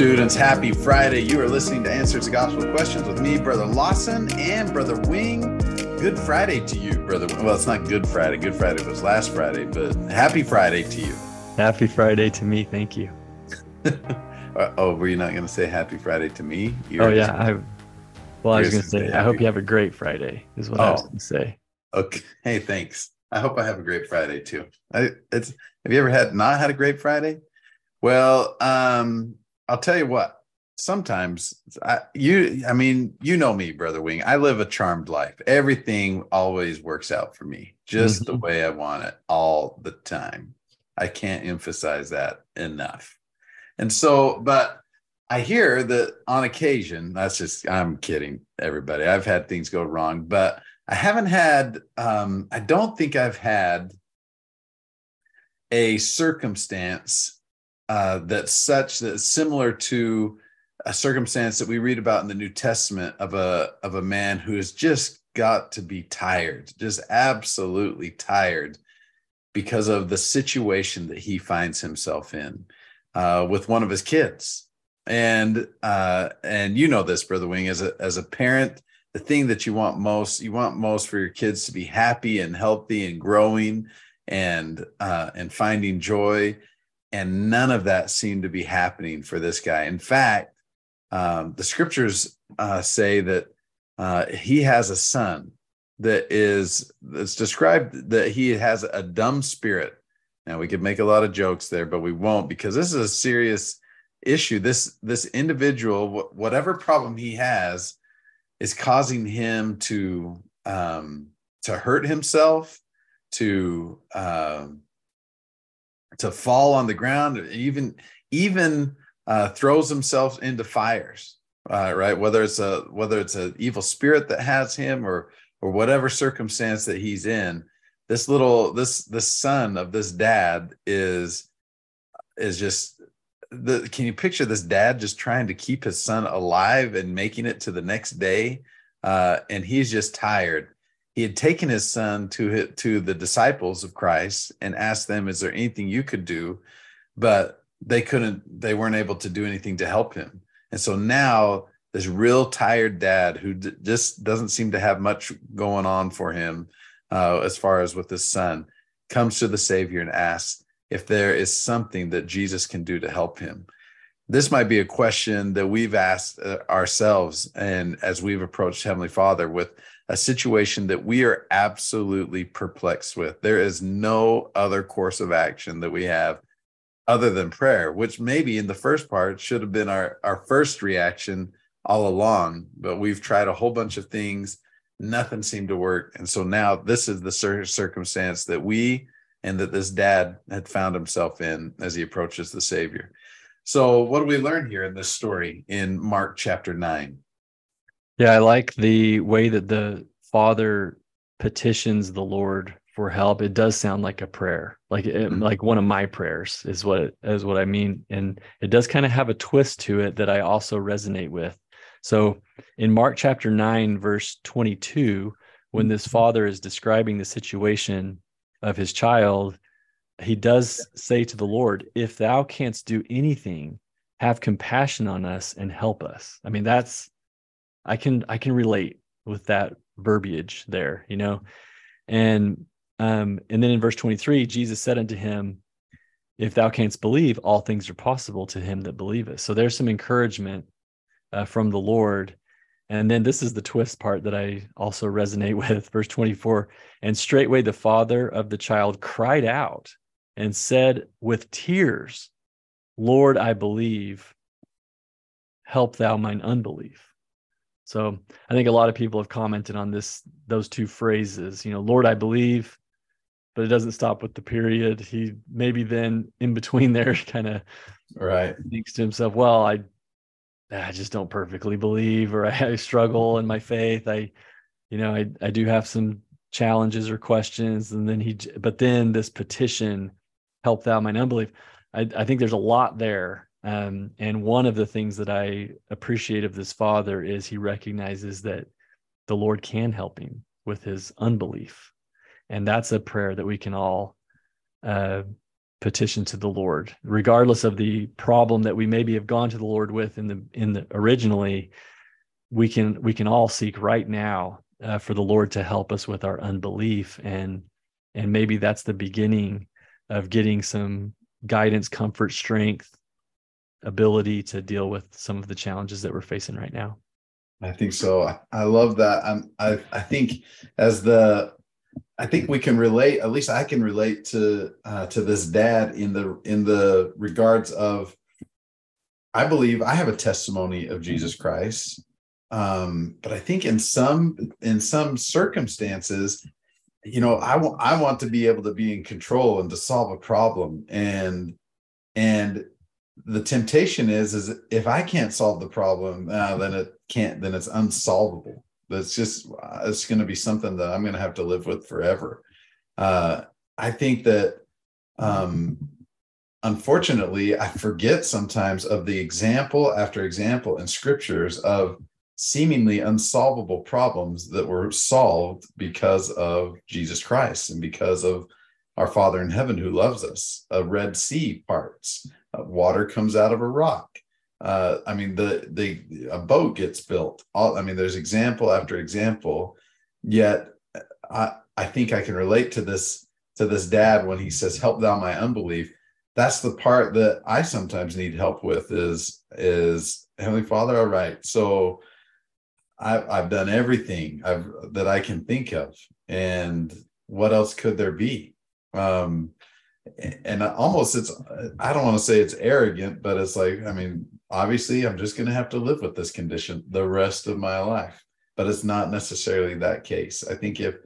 students. Happy Friday. You are listening to Answers to Gospel Questions with me, Brother Lawson, and Brother Wing. Good Friday to you, Brother. Well, it's not Good Friday. Good Friday was last Friday, but happy Friday to you. Happy Friday to me. Thank you. Oh, were you not going to say Happy Friday to me? You're oh, yeah. I, well, I was going to say, I hope you have a great Friday, is what oh. I was going to say. Okay. Hey, thanks. I hope I have a great Friday too. I, it's have you ever had not had a great Friday? Well, um, I'll tell you what. Sometimes I, you, I mean, you know me, brother Wing. I live a charmed life. Everything always works out for me, just mm-hmm. the way I want it, all the time. I can't emphasize that enough. And so, but I hear that on occasion, that's just, I'm kidding, everybody. I've had things go wrong, but I haven't had, um, I don't think I've had a circumstance uh, that's such that's similar to a circumstance that we read about in the New Testament of a of a man who has just got to be tired, just absolutely tired because of the situation that he finds himself in uh, with one of his kids. And uh, and you know this, brother Wing, as a as a parent, the thing that you want most, you want most for your kids to be happy and healthy and growing and uh, and finding joy and none of that seemed to be happening for this guy. In fact, um, the scriptures uh, say that uh, he has a son that is that's described that he has a dumb spirit. Now we could make a lot of jokes there, but we won't because this is a serious issue. This this individual, whatever problem he has, is causing him to um, to hurt himself, to um, to fall on the ground, even even uh, throws himself into fires, uh, right? Whether it's a whether it's an evil spirit that has him or or whatever circumstance that he's in, this little this the son of this dad is is just the can you picture this dad just trying to keep his son alive and making it to the next day uh, and he's just tired he had taken his son to to the disciples of Christ and asked them, "Is there anything you could do?" But they couldn't. They weren't able to do anything to help him. And so now this real tired dad who d- just doesn't seem to have much going on for him uh, as far as with his son comes to the Savior and asks if there is something that Jesus can do to help him. This might be a question that we've asked uh, ourselves, and as we've approached Heavenly Father with a situation that we are absolutely perplexed with. There is no other course of action that we have other than prayer, which maybe in the first part should have been our, our first reaction all along, but we've tried a whole bunch of things. Nothing seemed to work. And so now this is the circumstance that we and that this dad had found himself in as he approaches the Savior. So, what do we learn here in this story in Mark chapter 9? Yeah, I like the way that the father petitions the Lord for help. It does sound like a prayer, like it, mm-hmm. like one of my prayers is what it, is what I mean, and it does kind of have a twist to it that I also resonate with. So in Mark chapter nine, verse twenty-two, when this mm-hmm. father is describing the situation of his child, he does say to the Lord, "If thou canst do anything, have compassion on us and help us." I mean, that's I can I can relate with that verbiage there, you know. And um, and then in verse 23, Jesus said unto him, If thou canst believe, all things are possible to him that believeth. So there's some encouragement uh, from the Lord. And then this is the twist part that I also resonate with. Verse 24 And straightway the father of the child cried out and said with tears, Lord, I believe, help thou mine unbelief. So I think a lot of people have commented on this, those two phrases, you know, Lord, I believe, but it doesn't stop with the period. He maybe then in between there kind of right thinks to himself, well, I, I just don't perfectly believe, or I, I struggle in my faith. I, you know, I, I do have some challenges or questions. And then he, but then this petition, help thou mine unbelief. I, I think there's a lot there um, and one of the things that I appreciate of this father is he recognizes that the Lord can help him with his unbelief. And that's a prayer that we can all uh, petition to the Lord, regardless of the problem that we maybe have gone to the Lord with in the in the originally. We can we can all seek right now uh, for the Lord to help us with our unbelief, and and maybe that's the beginning of getting some guidance, comfort, strength, ability to deal with some of the challenges that we're facing right now. I think so. I, I love that. I'm, I I think as the I think we can relate. At least I can relate to uh, to this dad in the in the regards of. I believe I have a testimony of Jesus Christ, um, but I think in some in some circumstances, you know, I want I want to be able to be in control and to solve a problem, and and the temptation is is if I can't solve the problem, uh, then it can't. Then it's unsolvable. That's just it's going to be something that I'm going to have to live with forever. Uh, I think that um, unfortunately I forget sometimes of the example after example in scriptures of seemingly unsolvable problems that were solved because of Jesus Christ and because of our Father in heaven who loves us. A Red Sea parts uh, water comes out of a rock. Uh, I mean, the the a boat gets built. All I mean, there's example after example. Yet, I I think I can relate to this to this dad when he says, "Help thou my unbelief." That's the part that I sometimes need help with. Is is Heavenly Father? All right, so I've I've done everything I've that I can think of, and what else could there be? Um, and almost it's i don't want to say it's arrogant but it's like i mean obviously i'm just going to have to live with this condition the rest of my life. But it's not necessarily that case. I think if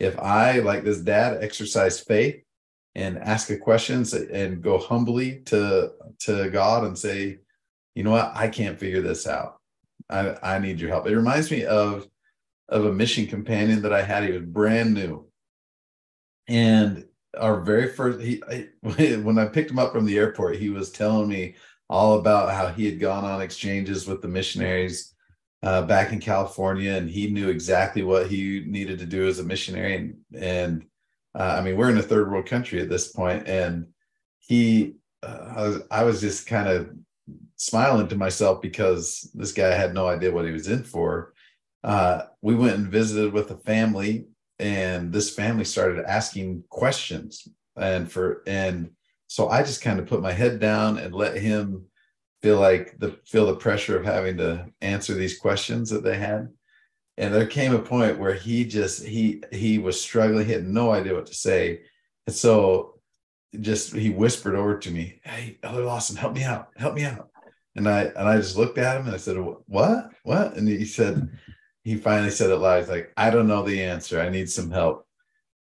if i like this dad exercise faith and ask a questions and go humbly to to god and say you know what? I can't figure this out. I i need your help. It reminds me of of a mission companion that i had. He was brand new. And our very first he I, when I picked him up from the airport, he was telling me all about how he had gone on exchanges with the missionaries uh, back in California, and he knew exactly what he needed to do as a missionary. And and uh, I mean, we're in a third world country at this point, and he, uh, I was I was just kind of smiling to myself because this guy had no idea what he was in for. Uh, we went and visited with a family and this family started asking questions and for and so i just kind of put my head down and let him feel like the feel the pressure of having to answer these questions that they had. And there came a point where he just he he was struggling. He had no idea what to say. And so just he whispered over to me hey elder lawson help me out. Help me out. And i and i just looked at him and i said what? What? And he said he finally said it live like i don't know the answer. I need some help.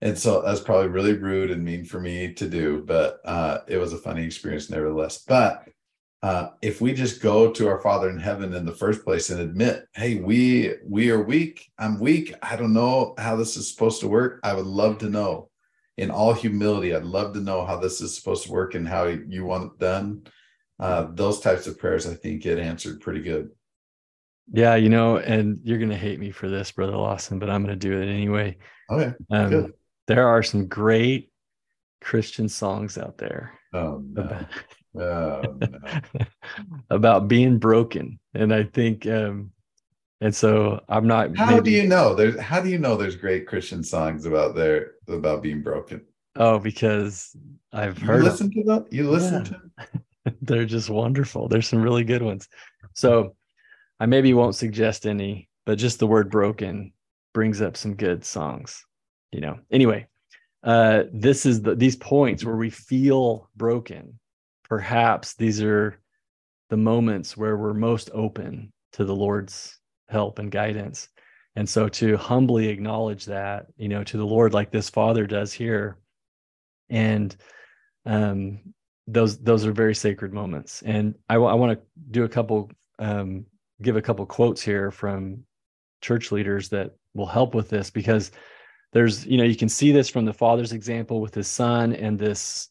And so that's probably really rude and mean for me to do but uh, it was a funny experience nevertheless. But uh, if we just go to our father in heaven in the first place and admit hey we we are weak. I'm weak. I don't know how this is supposed to work. I would love to know. In all humility i'd love to know how this is supposed to work and how you want it done. Uh, those types of prayers i think get answered pretty good yeah, you know, and you're gonna hate me for this, brother Lawson, but I'm gonna do it anyway. Okay. Um, good. There are some great Christian songs out there oh, no. about, oh, no. about being broken, and I think, um, and so I'm not. How maybe, do you know? There's how do you know there's great Christian songs about there about being broken? Oh, because I've heard. You listen them. to them. You listen yeah. to. Them? They're just wonderful. There's some really good ones. So I maybe won't suggest any, but just the word broken brings up some good songs, you know. Anyway, uh, this is the these points where we feel broken. Perhaps these are the moments where we're most open to the Lord's help and guidance. And so to humbly acknowledge that, you know, to the Lord like this father does here. And um those those are very sacred moments. And I, I want to do a couple um give a couple quotes here from church leaders that will help with this because there's you know you can see this from the father's example with his son and this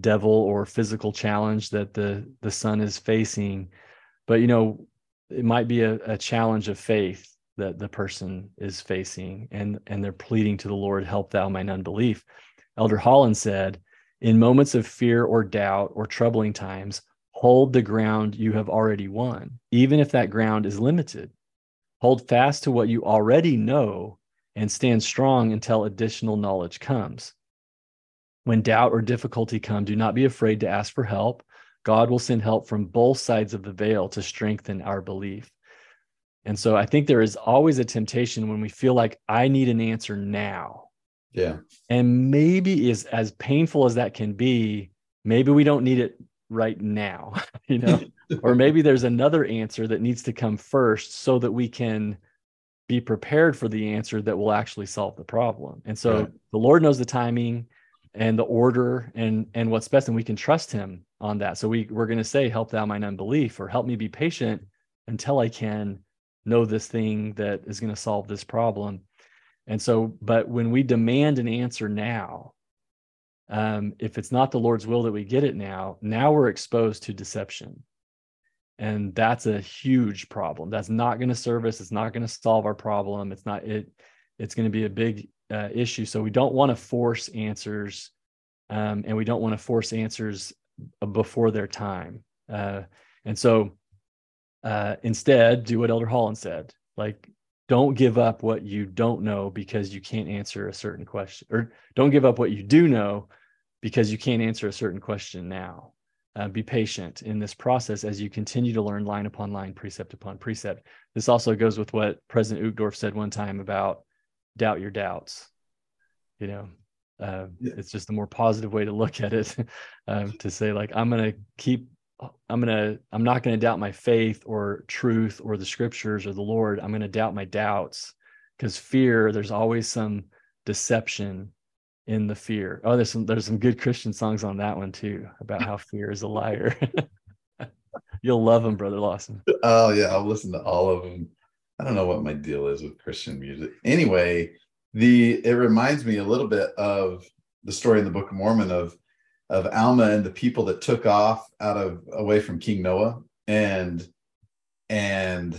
devil or physical challenge that the the son is facing. But you know it might be a, a challenge of faith that the person is facing and and they're pleading to the lord help thou mine unbelief. Elder holland said In moments of fear or doubt or troubling times, hold the ground you have already won, even if that ground is limited. Hold fast to what you already know and stand strong until additional knowledge comes. When doubt or difficulty come, do not be afraid to ask for help. God will send help from both sides of the veil to strengthen our belief. And so I think there is always a temptation when we feel like I need an answer now. Yeah. And maybe is as painful as that can be, maybe we don't need it right now, you know, or maybe there's another answer that needs to come first so that we can be prepared for the answer that will actually solve the problem. And so right. the Lord knows the timing and the order and and what's best and we can trust him on that. So we we're going to say help thou mine unbelief or help me be patient until I can know this thing that is going to solve this problem. And so but when we demand an answer now, um, if it's not the Lord's will that we get it now, now we're exposed to deception. And that's a huge problem. That's not going to serve us. It's not going to solve our problem. It's not it. It's going to be a big uh, issue. So we don't want to force answers, um, and we don't want to force answers before their time. Uh, and so uh, instead, do what Elder Holland said. Like, don't give up what you don't know because you can't answer a certain question, or don't give up what you do know because you can't answer a certain question now. Uh, be patient in this process as you continue to learn line upon line, precept upon precept. This also goes with what President Uchtdorf said one time about doubt your doubts. You know, uh, yeah. it's just a more positive way to look at it. um, to say like, I'm gonna keep, I'm gonna, I'm not gonna doubt my faith or truth or the scriptures or the Lord. I'm gonna doubt my doubts because fear. There's always some deception in the fear. Oh, there's some there's some good Christian songs on that one too about how fear is a liar. You'll love them, brother Lawson. Oh yeah, I'll listen to all of them. I don't know what my deal is with Christian music. Anyway, the it reminds me a little bit of the story in the Book of Mormon of of Alma and the people that took off out of away from King Noah and and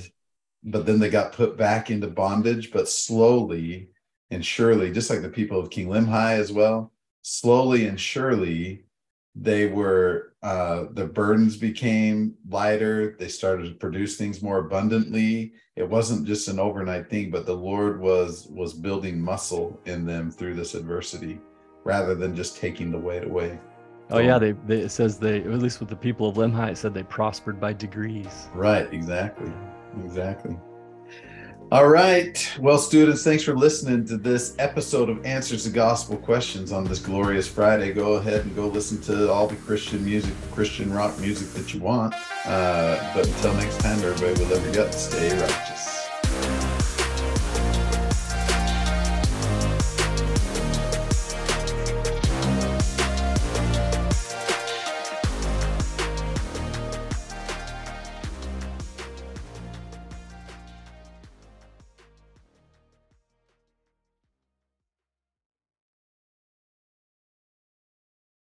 but then they got put back into bondage, but slowly and surely, just like the people of King Limhi as well, slowly and surely, they were uh, the burdens became lighter. They started to produce things more abundantly. It wasn't just an overnight thing, but the Lord was was building muscle in them through this adversity, rather than just taking the weight away. Oh yeah, they, they, it says they at least with the people of Limhi, it said they prospered by degrees. Right, exactly, exactly. All right. Well, students, thanks for listening to this episode of Answers to Gospel Questions on this glorious Friday. Go ahead and go listen to all the Christian music, Christian rock music that you want. Uh, but until next time, everybody, with every gut, stay righteous.